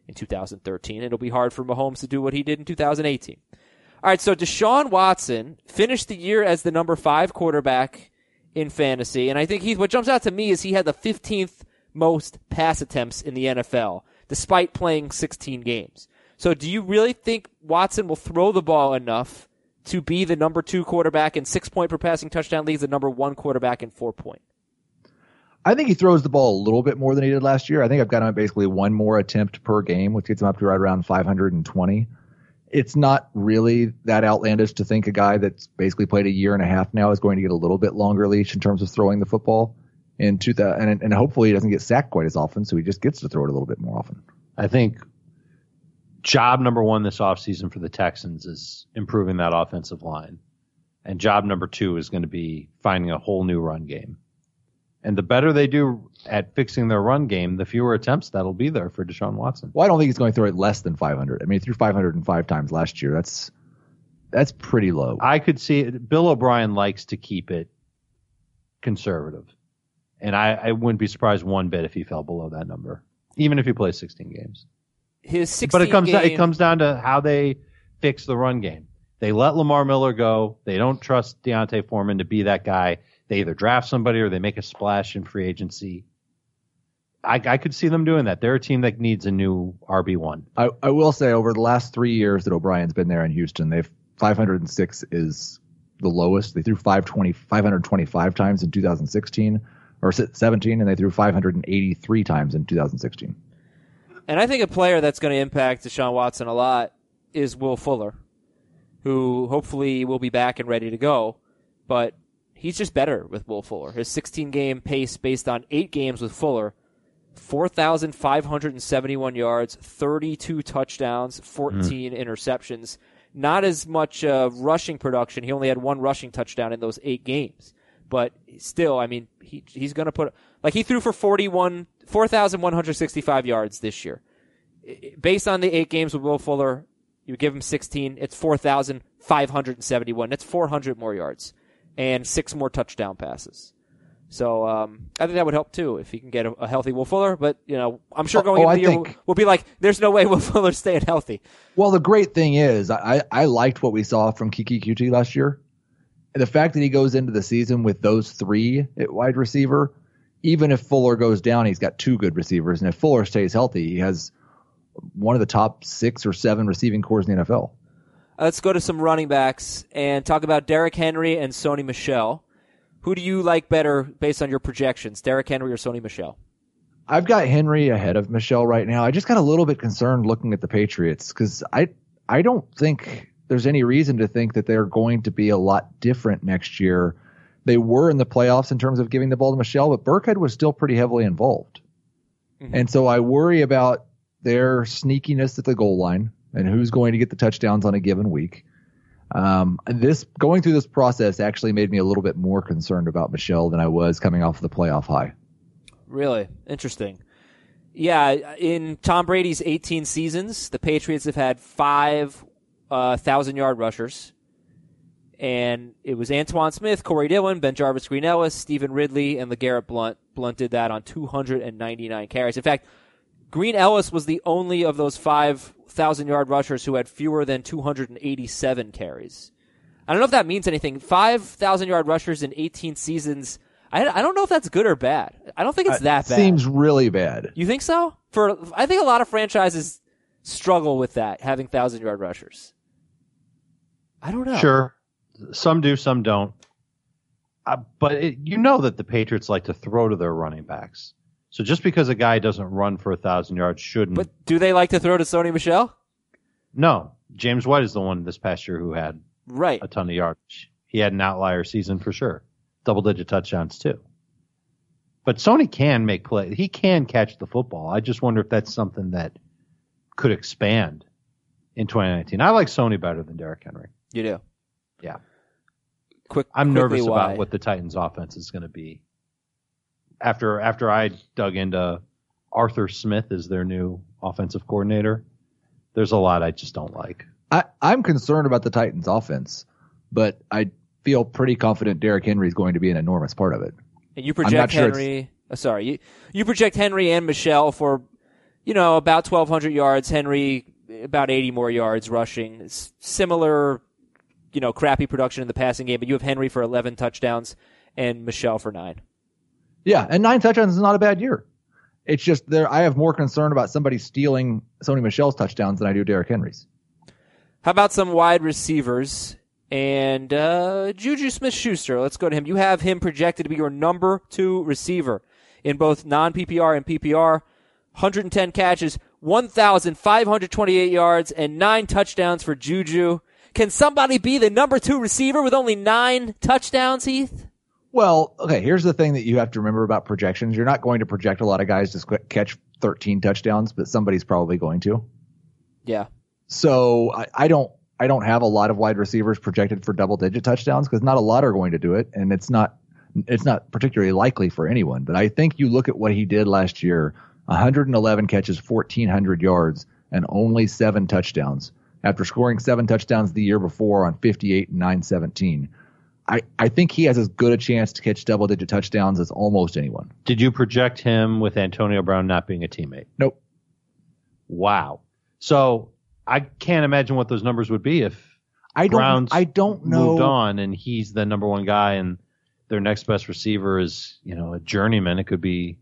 in 2013. It'll be hard for Mahomes to do what he did in 2018. All right, so Deshaun Watson finished the year as the number five quarterback in fantasy, and I think he what jumps out to me is he had the 15th most pass attempts in the NFL, despite playing 16 games. So, do you really think Watson will throw the ball enough to be the number two quarterback in six point per passing touchdown leads the number one quarterback in four point? I think he throws the ball a little bit more than he did last year. I think I've got him at basically one more attempt per game, which gets him up to right around 520. It's not really that outlandish to think a guy that's basically played a year and a half now is going to get a little bit longer leash in terms of throwing the football. In 2000, and, and hopefully he doesn't get sacked quite as often, so he just gets to throw it a little bit more often. I think job number one this offseason for the Texans is improving that offensive line. And job number two is going to be finding a whole new run game. And the better they do at fixing their run game, the fewer attempts that'll be there for Deshaun Watson. Well, I don't think he's going to throw it less than 500. I mean, he threw 505 times last year. That's that's pretty low. I could see it. Bill O'Brien likes to keep it conservative. And I, I wouldn't be surprised one bit if he fell below that number, even if he plays 16 games. His 16 But it comes game, down, it comes down to how they fix the run game. They let Lamar Miller go. They don't trust D'Onta Foreman to be that guy. They either draft somebody or they make a splash in free agency. I, I could see them doing that. They're a team that needs a new RB one. I, I will say over the last three years that O'Brien's been there in Houston, they've 506 is the lowest. They threw 520, 525 times in 2016 or 17, and they threw 583 times in 2016. And I think a player that's going to impact Deshaun Watson a lot is Will Fuller, who hopefully will be back and ready to go. But he's just better with Will Fuller. His 16 game pace based on eight games with Fuller 4,571 yards, 32 touchdowns, 14 mm. interceptions. Not as much uh, rushing production. He only had one rushing touchdown in those eight games. But still, I mean, he, he's going to put, like, he threw for 41, 4,165 yards this year. Based on the eight games with Will Fuller, you give him 16, it's 4,571. That's 400 more yards and six more touchdown passes. So um, I think that would help too if he can get a, a, healthy Will Fuller. But you know, I'm sure going oh, into the year we'll, we'll, be like, "There's no way Will Fuller's staying healthy." Well, the great thing is, I I liked what we saw from Keke Coutee last year. The fact that he goes into the season with those three at wide receiver, even if Fuller goes down, he's got two good receivers, and if Fuller stays healthy, he has one of the top six or seven receiving cores in the NFL. Let's go to some running backs and talk about Derrick Henry and Sony Michel. Who do you like better based on your projections, Derrick Henry or Sony Michel? I've got Henry ahead of Michel right now. I just got a little bit concerned looking at the Patriots because I I don't think there's any reason to think that they're going to be a lot different next year. They were in the playoffs in terms of giving the ball to Michel, but Burkhead was still pretty heavily involved. Mm-hmm. And so I worry about their sneakiness at the goal line and who's going to get the touchdowns on a given week. Um, this going through this process actually made me a little bit more concerned about Michel than I was coming off the playoff high. Really interesting. Yeah, in Tom Brady's 18 seasons, the Patriots have had five uh, thousand yard rushers, and it was Antowain Smith, Corey Dillon, Ben Jarvus, Green Ellis, Stevan Ridley, and LeGarrette Blunt. Blunt did that on 299 carries. In fact, Green Ellis was the only of those five thousand yard rushers who had fewer than 287 carries. I don't know if that means anything. Five thousand yard rushers in 18 seasons. I, I don't know if that's good or bad. I don't think it's uh, that bad. Seems really bad. You think so? For I think a lot of franchises struggle with that having thousand yard rushers. I don't know. Sure, some do, some don't. Uh, but it, you know that the Patriots like to throw to their running backs. So just because a guy doesn't run for a thousand yards shouldn't. But do they like to throw to Sony Michel? No, James White is the one this past year who had right a ton of yards. He had an outlier season for sure, double digit touchdowns too. But Sony can make play. He can catch the football. I just wonder if that's something that could expand in 2019. I like Sony better than Derrick Henry. You do? Yeah. Quick. I'm nervous about what the Titans' offense is going to be after after I dug into Arthur Smith as their new offensive coordinator, there's a lot I just don't like. I, I'm concerned about the Titans offense, but I feel pretty confident Derrick Henry is going to be an enormous part of it. And you project Henry, uh, sorry, you, you project Henry and Michel for, you know, about 1,200 yards. Henry about 80 more yards rushing. It's similar, you know, crappy production in the passing game, but you have Henry for 11 touchdowns and Michel for nine. Yeah, and nine touchdowns is not a bad year. It's just there. I have more concern about somebody stealing Sony Michel's touchdowns than I do Derrick Henry's. How about some wide receivers and uh, Juju Smith Schuster? Let's go to him. You have him projected to be your number two receiver in both non PPR and PPR. 110 catches, 1,528 yards, and nine touchdowns for Juju. Can somebody be the number two receiver with only nine touchdowns, Heath? Well, okay, here's the thing that you have to remember about projections. You're not going to project a lot of guys to catch 13 touchdowns, but somebody's probably going to. Yeah. So I, I don't I don't have a lot of wide receivers projected for double digit touchdowns because not a lot are going to do it, and it's not it's not particularly likely for anyone. But I think you look at what he did last year: 111 catches, 1,400 yards, and only seven touchdowns. After scoring seven touchdowns the year before on 58 and 917. I, I think he has as good a chance to catch double digit touchdowns as almost anyone. Did you project him with Antonio Brown not being a teammate? Nope. Wow. So I can't imagine what those numbers would be if I don't, Browns I don't know. moved on and he's the number one guy and their next best receiver is, you know, a journeyman. It could be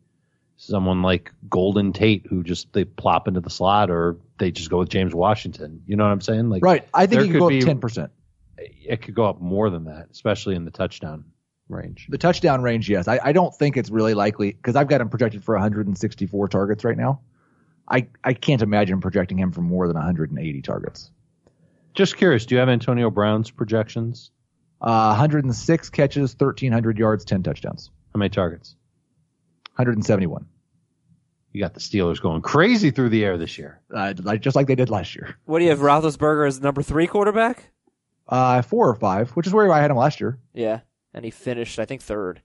someone like Golden Tate who just they plop into the slot or they just go with James Washington. You know what I'm saying? Like Right. I think he can go up ten percent. It could go up more than that, especially in the touchdown range. The touchdown range, yes. I, I don't think it's really likely because I've got him projected for 164 targets right now. I, I can't imagine projecting him for more than 180 targets. Just curious, do you have Antonio Brown's projections? Uh, 106 catches, 1,300 yards, 10 touchdowns, How many targets? 171. You got the Steelers going crazy through the air this year. Uh, just like they did last year. What do you have, Roethlisberger as number three quarterback? Uh, four or five, which is where I had him last year. Yeah, and he finished, I think, third.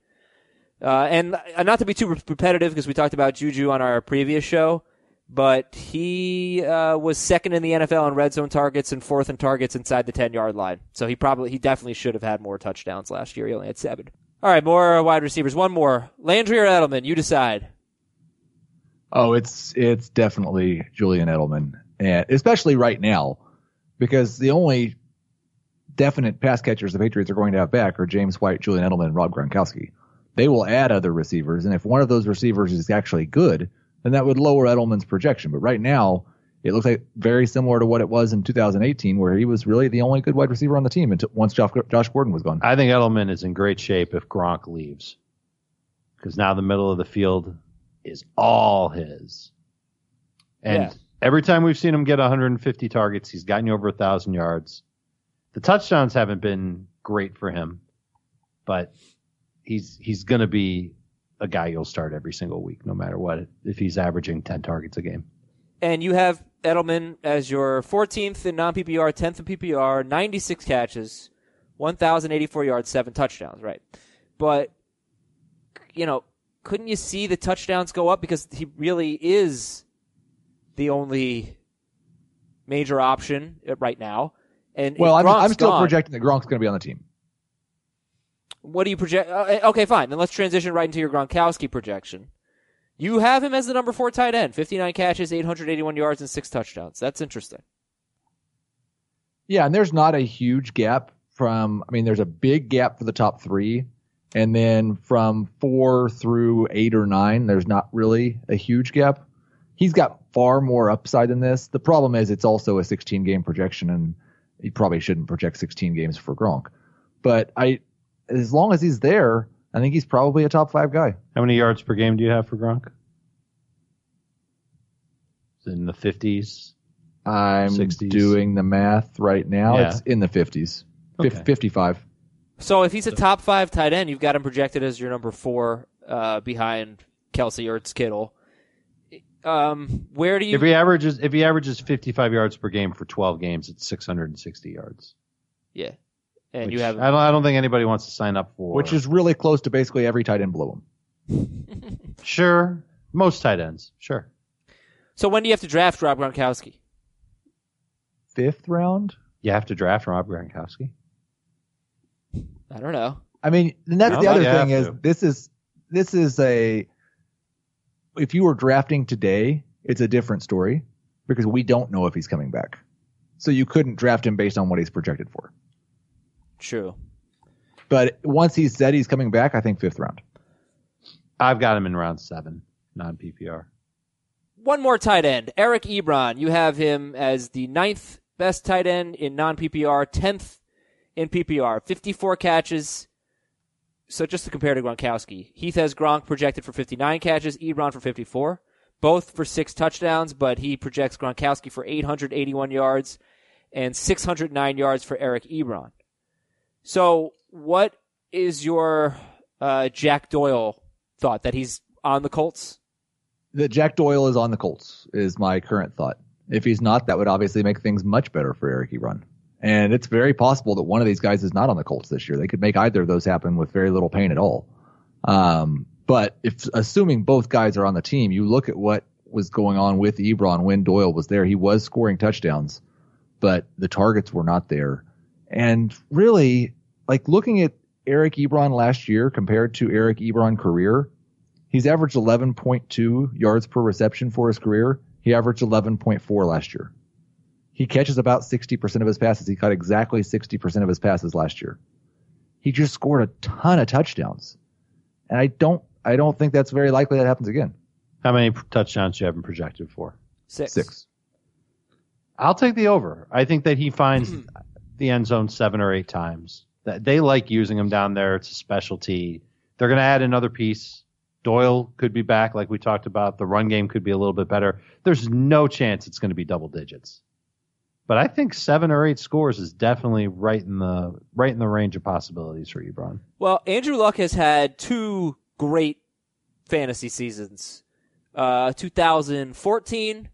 Uh, and uh, not to be too repetitive, because we talked about Juju on our previous show, but he uh, was second in the NFL in red zone targets and fourth in targets inside the ten yard line. So he probably, he definitely should have had more touchdowns last year. He only had seven. All right, more wide receivers. One more, Landry or Edelman. You decide. Oh, it's it's definitely Julian Edelman, and especially right now, because the only definite pass catchers the Patriots are going to have back are James White, Julian Edelman, and Rob Gronkowski. They will add other receivers, and if one of those receivers is actually good, then that would lower Edelman's projection. But right now, it looks like very similar to what it was in 2018, where he was really the only good wide receiver on the team until once Josh, Josh Gordon was gone. I think Edelman is in great shape if Gronk leaves. Because now the middle of the field is all his. And Yeah. every time we've seen him get 150 targets, he's gotten you over 1,000 yards. The touchdowns haven't been great for him, but he's he's going to be a guy you'll start every single week, no matter what, if he's averaging 10 targets a game. And you have Edelman as your 14th in non PPR, 10th in PPR, 96 catches, 1,084 yards, seven touchdowns, right? But, you know, couldn't you see the touchdowns go up because he really is the only major option uh, right now? And Well, I'm, I'm still gone, projecting that Gronk's going to be on the team. What do you project? Uh, okay, fine. Then let's transition right into your Gronkowski projection. You have him as the number four tight end, 59 catches, 881 yards, and six touchdowns. That's interesting. Yeah, and there's not a huge gap from. I mean, there's a big gap for the top three, and then from four through eight or nine, there's not really a huge gap. He's got far more upside than this. The problem is it's also a 16 game projection, and he probably shouldn't project 16 games for Gronk. But I, as long as he's there, I think he's probably a top five guy. How many yards per game do you have for Gronk? Is it in the 50s? I'm 60s. doing the math right now. Yeah. It's in the 50s, Fif- Okay. 55. So if he's a top five tight end, you've got him projected as your number four uh, behind Kelce Ertz Kittle. Um, where do you? If he averages if he averages 55 yards per game for 12 games, it's 660 yards. yeah, and which you have I don't I don't think anybody wants to sign up for. which is really close to basically every tight end below him. sure most tight ends. Sure. So when do you have to draft Rob Gronkowski? Fifth round. You have to draft Rob Gronkowski. I don't know. I mean, and that's No, the other thing is to. this is this is a if you were drafting today, it's a different story because we don't know if he's coming back. So you couldn't draft him based on what he's projected for. True. But once he's said he's coming back, I think fifth round. I've got him in round seven, non PPR. One more tight end, Eric Ebron. You have him as the ninth best tight end in non PPR, tenth in PPR, fifty-four catches. So just to compare to Gronkowski, Heath has Gronk projected for fifty-nine catches, Ebron for fifty-four, both for six touchdowns. But he projects Gronkowski for eight hundred eighty-one yards and six hundred nine yards for Eric Ebron. So what is your uh, Jack Doyle thought that he's on the Colts? That Jack Doyle is on the Colts is my current thought. If he's not, that would obviously make things much better for Eric Ebron. And it's very possible that one of these guys is not on the Colts this year. They could make either of those happen with very little pain at all. Um, but if assuming both guys are on the team, you look at what was going on with Ebron when Doyle was there. He was scoring touchdowns, but the targets were not there. And really, like looking at Eric Ebron last year compared to Eric Ebron career, he's averaged 11.2 yards per reception for his career. He averaged 11.4 last year. He catches about 60% of his passes. He caught exactly 60% of his passes last year. He just scored a ton of touchdowns. And I don't, I don't think that's very likely that happens again. How many touchdowns do you have him projected for? Six. Six. I'll take the over. I think that he finds the end zone seven or eight times. That they like using him down there. It's a specialty. They're going to add another piece. Doyle could be back, like we talked about. The run game could be a little bit better. There's no chance it's going to be double digits. But I think seven or eight scores is definitely right in the right in the range of possibilities for Ebron. Well, Andrew Luck has had two great fantasy seasons. Uh, 2014,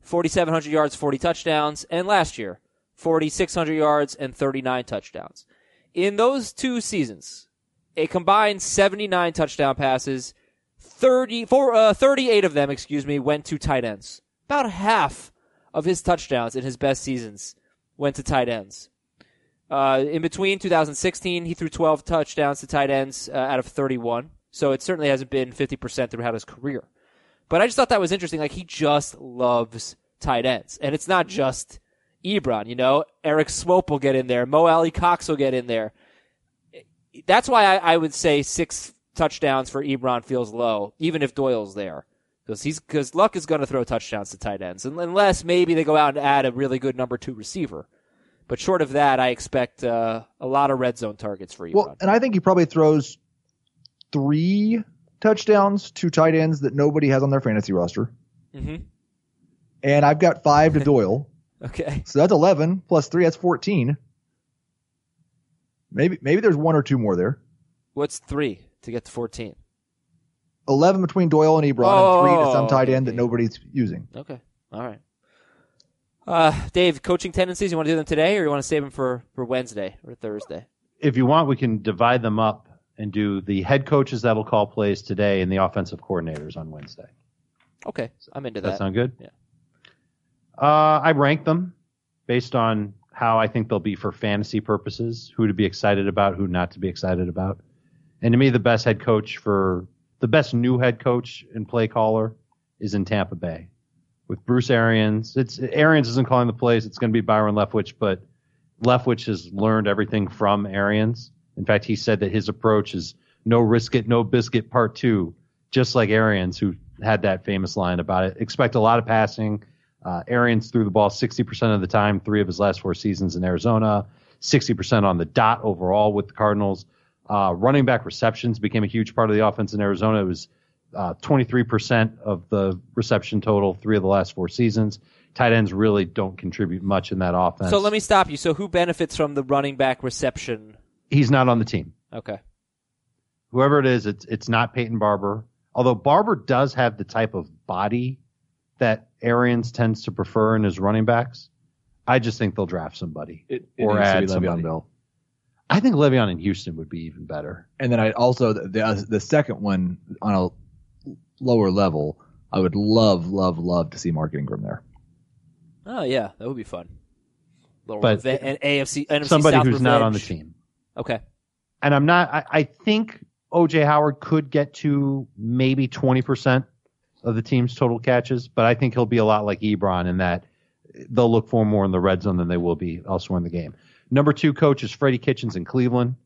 4,700 yards, 40 touchdowns, and last year, 4,600 yards and 39 touchdowns. In those two seasons, a combined 79 touchdown passes, 30, four, uh, 38 of them, excuse me, went to tight ends. About half of his touchdowns in his best seasons went to tight ends. Uh, in between 2016, he threw 12 touchdowns to tight ends uh, out of 31. So it certainly hasn't been 50% throughout his career. But I just thought that was interesting. Like he just loves tight ends, and it's not just Ebron. You know, Erik Swoope will get in there. Mo Alie-Cox will get in there. That's why I, I would say six touchdowns for Ebron feels low, even if Doyle's there, because he's because Luck is going to throw touchdowns to tight ends, unless maybe they go out and add a really good number two receiver. But short of that, I expect uh, a lot of red zone targets for you. Well, and I think he probably throws three touchdowns to tight ends that nobody has on their fantasy roster. Mm-hmm. And I've got five to Doyle. okay. So that's 11 plus three. That's 14. Maybe, maybe there's one or two more there. What's three to get to 14? 11 between Doyle and Ebron Oh, and three to some tight okay, end that nobody's using. Okay. All right. Uh, Dave, coaching tendencies, you want to do them today or you want to save them for, for Wednesday or Thursday? If you want, we can divide them up and do the head coaches that'll call plays today and the offensive coordinators on Wednesday. Okay. I'm into that that. sound good? Yeah. Uh, I rank them based on how I think they'll be for fantasy purposes, who to be excited about, who not to be excited about. And to me, the best head coach for the best new head coach and play caller is in Tampa Bay with Bruce Arians. It's Arians isn't calling the plays. It's going to be Byron Leftwich, but Leftwich has learned everything from Arians. In fact, he said that his approach is no risk it, no biscuit part two, just like Arians, who had that famous line about it. Expect a lot of passing. Uh, Arians threw the ball 60% of the time, three of his last four seasons in Arizona, 60% on the dot overall with the Cardinals. Uh, running back receptions became a huge part of the offense in Arizona. It was uh, 23% of the reception total, three of the last four seasons. Tight ends really don't contribute much in that offense. So let me stop you. So who benefits from the running back reception? He's not on the team. Okay. whoever it is, it's it's not Peyton Barber. Although Barber does have the type of body that Arians tends to prefer in his running backs. I just think they'll draft somebody It, or add Le'Veon somebody. Bell. I think Le'Veon in Houston would be even better. And then I also the, the the second one on a lower level, I would love, love, love to see Mark Ingram there. Oh yeah, that would be fun. Little But- reve- an AFC, NFC somebody South who's not on the team. Okay. And I'm not. I, I think OJ Howard could get to maybe 20 percent of the team's total catches, but I think he'll be a lot like Ebron in that they'll look for more in the red zone than they will be elsewhere in the game. Number two coach is Freddie Kitchens in Cleveland.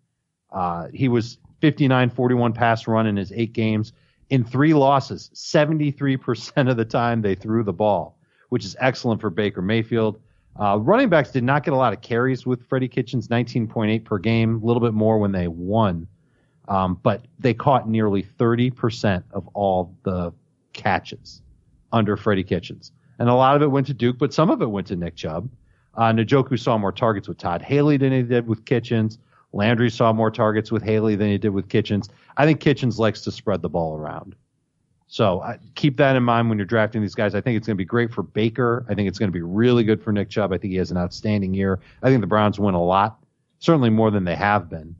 Uh, he was 59-41 pass run in his eight games. In three losses, 73% of the time they threw the ball, which is excellent for Baker Mayfield. Uh, running backs did not get a lot of carries with Freddie Kitchens, 19.8 per game, a little bit more when they won. Um, but they caught nearly 30% of all the catches under Freddie Kitchens. And a lot of it went to Duke, but some of it went to Nick Chubb. Uh, Njoku saw more targets with Todd Haley than he did with Kitchens. Landry saw more targets with Haley than he did with Kitchens. I think Kitchens likes to spread the ball around. So I, keep that in mind when you're drafting these guys. I think it's going to be great for Baker. I think it's going to be really good for Nick Chubb. I think he has an outstanding year. I think the Browns win a lot, certainly more than they have been.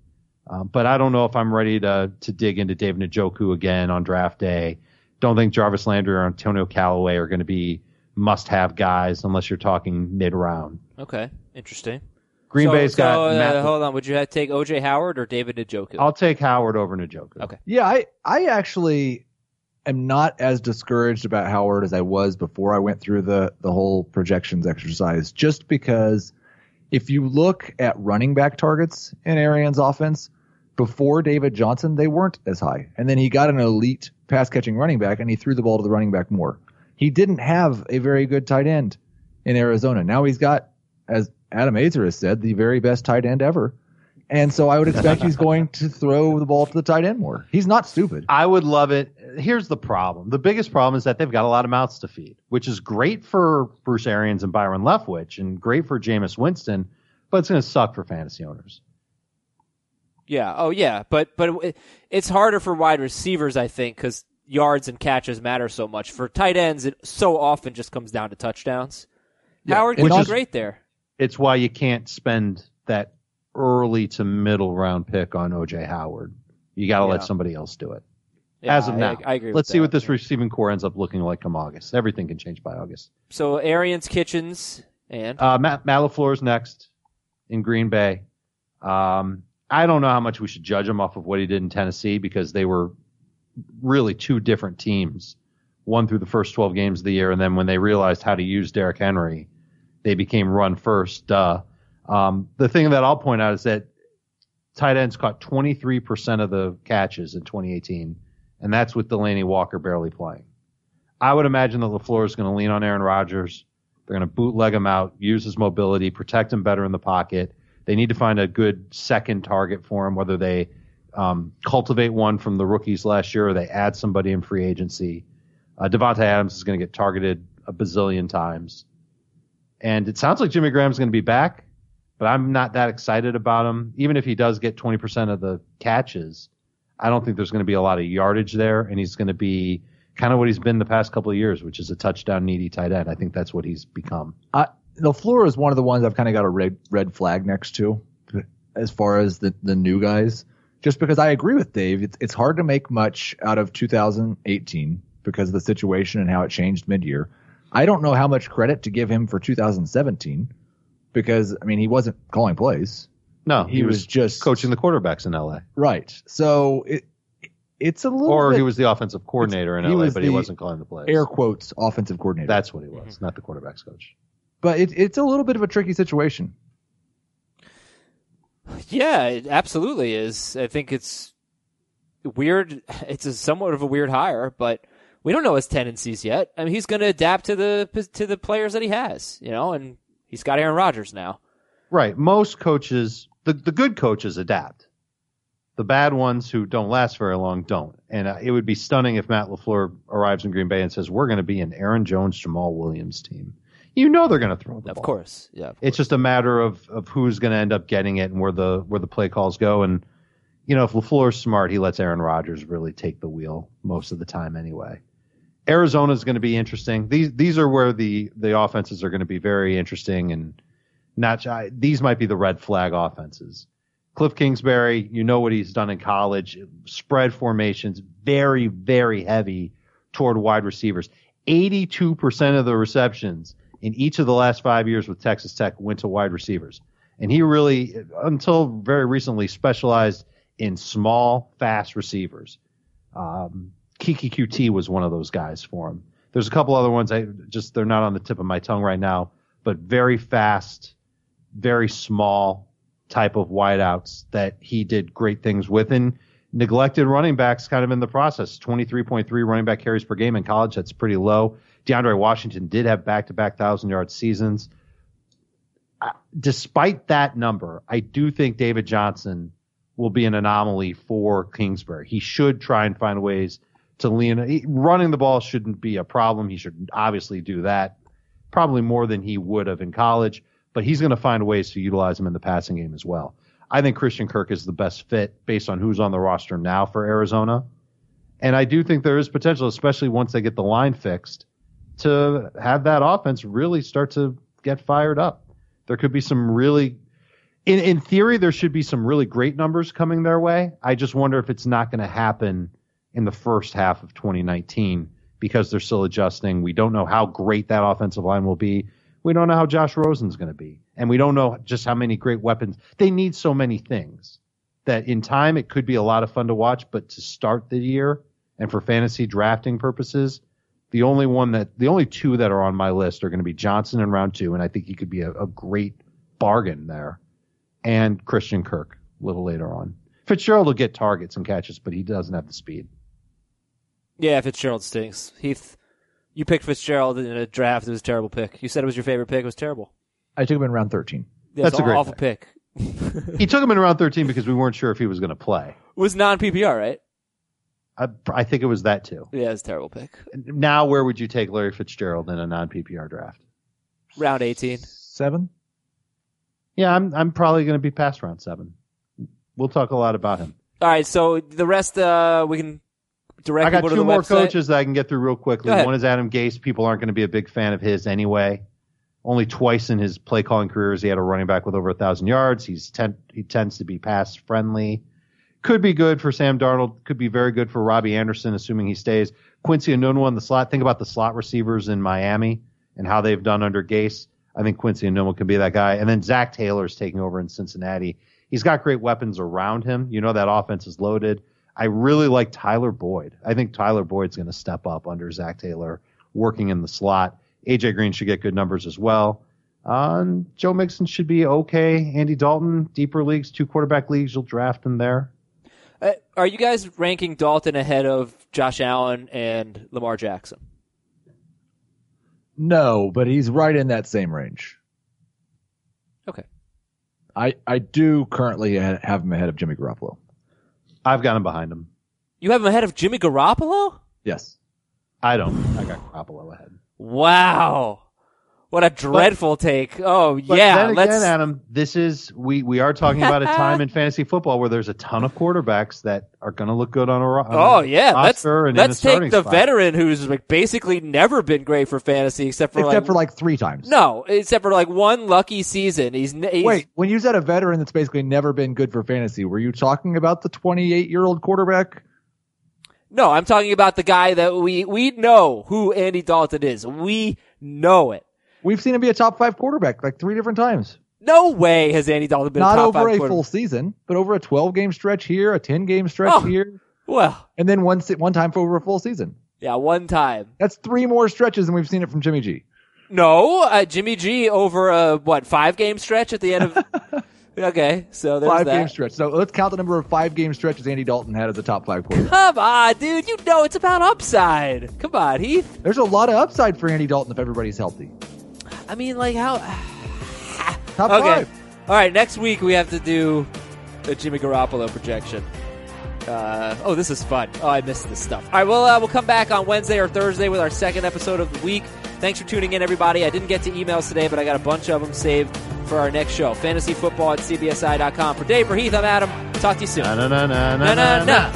Um, but I don't know if I'm ready to to dig into David Njoku again on draft day. Don't think Jarvis Landry or Antonio Callaway are going to be must-have guys unless you're talking mid-round. Okay. Interesting. Green so, Bay's so, got uh, Matt. hold on. Would you take OJ Howard or David Njoku? I'll take Howard over Njoku. Okay. Yeah, I I actually am not as discouraged about Howard as I was before I went through the the whole projections exercise. Just because if you look at running back targets in Arians' offense, before David Johnson, they weren't as high. And then he got an elite pass catching running back and he threw the ball to the running back more. He didn't have a very good tight end in Arizona. Now he's got, as Adam Aizer has said, the very best tight end ever. And so I would expect he's going to throw the ball to the tight end more. He's not stupid. I would love it. Here's the problem. The biggest problem is that they've got a lot of mouths to feed, which is great for Bruce Arians and Byron Leftwich and great for Jameis Winston, but it's going to suck for fantasy owners. Yeah. Oh, yeah. But but it's harder for wide receivers, I think, because yards and catches matter so much. For tight ends, it so often just comes down to touchdowns. Yeah, Howard and was also- great there. It's why you can't spend that early to middle round pick on OJ Howard. You got to let somebody else do it. Yeah, As of now, I, agree. Let's see that. what this receiving core ends up looking like come August. Everything can change by August. So Arians, Kitchens, and Uh, Matt, Matt LaFleur's next in Green Bay. Um, I don't know how much we should judge him off of what he did in Tennessee because they were really two different teams. One through the first 12 games of the year, and then when they realized how to use Derrick Henry, they became run first. Duh. Um, the thing that I'll point out is that tight ends caught 23% of the catches in 2018, and that's with Delanie Walker barely playing. I would imagine that LaFleur is going to lean on Aaron Rodgers. They're going to bootleg him out, use his mobility, protect him better in the pocket. They need to find a good second target for him, whether they um, cultivate one from the rookies last year or they add somebody in free agency. Uh, Davante Adams is going to get targeted a bazillion times. And it sounds like Jimmy Graham's going to be back, but I'm not that excited about him. Even if he does get 20% of the catches, I don't think there's going to be a lot of yardage there, and he's going to be kind of what he's been the past couple of years, which is a touchdown needy tight end. I think that's what he's become. I, LaFleur is one of the ones I've kind of got a red red flag next to, as far as the the new guys. Just because I agree with Dave, it's it's hard to make much out of 2018 because of the situation and how it changed mid year. I don't know how much credit to give him for 2017 because I mean he wasn't calling plays, No, he, was, just coaching the quarterbacks in LA, right. So it it's a little or bit he was the offensive coordinator in LA, was but he wasn't calling the plays. air quotes offensive coordinator. That's what he was, mm-hmm. not the quarterbacks coach. but it, it's a little bit of a tricky situation. Yeah, it absolutely is. I think it's weird. It's a somewhat of a weird hire, but we don't know his tendencies yet. I mean, he's going to adapt to the to the players that he has, you know, and he's got Aaron Rodgers now. Right. Most coaches, the, the good coaches adapt. The bad ones who don't last very long don't. And uh, it would be stunning if Matt LaFleur arrives in Green Bay and says, we're going to be an Aaron Jones, Jamaal Williams team. You know they're going to throw the ball. Of ball. course, yeah. of It's just a matter of, of who's going to end up getting it and where the where the play calls go. And you know, if Lafleur's smart, he lets Aaron Rodgers really take the wheel most of the time anyway. Arizona's going to be interesting. These these are where the the offenses are going to be very interesting and not. I- These might be the red flag offenses. Cliff Kingsbury, you know what he's done in college. Spread formations, very very heavy toward wide receivers. 82% of the receptions in each of the last five years with Texas Tech went to wide receivers. And he really, until very recently, specialized in small, fast receivers. Um, Keke Coutee was one of those guys for him. There's a couple other ones. I just they're not on the tip of my tongue right now, but very fast, very small type of wideouts that he did great things with and neglected running backs kind of in the process. 23.3 running back carries per game in college. That's pretty low. DeAndre Washington did have back to back thousand yard seasons. Despite that number, I do think David Johnson will be an anomaly for Kingsbury. He should try and find ways to lean. he- Running the ball shouldn't be a problem. He should obviously do that, probably more than he would have in college. But he's going to find ways to utilize him in the passing game as well. I think Christian Kirk is the best fit based on who's on the roster now for Arizona. And I do think there is potential, especially once they get the line fixed, to have that offense really start to get fired up. There could be some really, in, in theory, there should be some really great numbers coming their way. I just wonder if it's not going to happen in the first half of 2019 because they're still adjusting. We don't know how great that offensive line will be. We don't know how Josh Rosen's going to be. And we don't know just how many great weapons. They need so many things that in time it could be a lot of fun to watch, but to start the year and for fantasy drafting purposes, the only one that the only two that are on my list are going to be Johnson in round two, and I think he could be a, a great bargain there, and Christian Kirk a little later on. Fitzgerald will get targets and catches, but he doesn't have the speed. Yeah, Fitzgerald stinks. Heath, you picked Fitzgerald in a draft. It was a terrible pick. You said it was your favorite pick. It was terrible. I took him in round 13. Yeah, That's a great awful pick. He took him in round 13 because we weren't sure if he was going to play. It was non PPR, right? I, I think it was that too. Yeah, it's a terrible pick. Now, where would you take Larry Fitzgerald in a non PPR draft? Round 18. Seven? Yeah, I'm I'm probably going to be past round seven. We'll talk a lot about him. All right, so the rest uh, we can directly I got go to two the more website. coaches that I can get through real quickly. One is Adam Gase. People aren't going to be a big fan of his anyway. Only twice in his play calling career has he had a running back with over a thousand yards. He's ten, he tends to be pass friendly. Could be good for Sam Darnold. Could be very good for Robbie Anderson, assuming he stays. Quincy Enunwa in the slot. Think about the slot receivers in Miami and how they've done under Gase. I think Quincy Enunwa can be that guy. And then Zac Taylor is taking over in Cincinnati. He's got great weapons around him. You know that offense is loaded. I really like Tyler Boyd. I think Tyler Boyd's going to step up under Zac Taylor, working in the slot. AJ Green should get good numbers as well. Uh, and Joe Mixon should be okay. Andy Dalton, deeper leagues, two quarterback leagues, you'll draft him there. Uh, are you guys ranking Dalton ahead of Josh Allen and Lamar Jackson? No, but he's right in that same range. Okay. I, I do currently have him ahead of Jimmy Garoppolo. I've got him behind him. You have him ahead of Jimmy Garoppolo? Yes. I don't. I got Garoppolo ahead. Wow. What a dreadful take. Oh, But yeah. then again, let's. Adam, this is we we are talking about a time in fantasy football where there's a ton of quarterbacks that are going to look good on a ro- on Oh a yeah, let's let's take the spot. veteran who's like basically never been great for fantasy except for Except like for like three times. no, except for like one lucky season. He's, he's Wait, when you said a veteran that's basically never been good for fantasy, were you talking about the 28 year old quarterback? no, I'm talking about the guy that we we know who Andy Dalton is. We know it. We've seen him be a top five quarterback like three different times. No way has Andy Dalton been Not a top over a full season, but over a 12 game stretch here, a 10 game stretch Oh. here, Well, and then one one time for over a full season. yeah, one time. That's three more stretches than we've seen it from Jimmy G. No, uh, Jimmy G over a what five game stretch at the end of. okay, so there's Five that. game stretch. So let's count the number of five game stretches Andy Dalton had as a top five quarterback. Come on, dude. You know it's about upside. Come on, Heath. There's a lot of upside for Andy Dalton if everybody's healthy. I mean, like how? Top Okay. five. All right. Next week we have to do the Jimmy Garoppolo projection. Uh, oh, this is fun. Oh, I missed this stuff. All right, well, uh, we'll come back on Wednesday or Thursday with our second episode of the week. Thanks for tuning in, everybody. I didn't get to emails today, but I got a bunch of them saved for our next show. Fantasy football at CBSI.com. For Dave, for Heath, I'm Adam. Talk to you soon. Na, na, na, na, Na, na, na, na. na.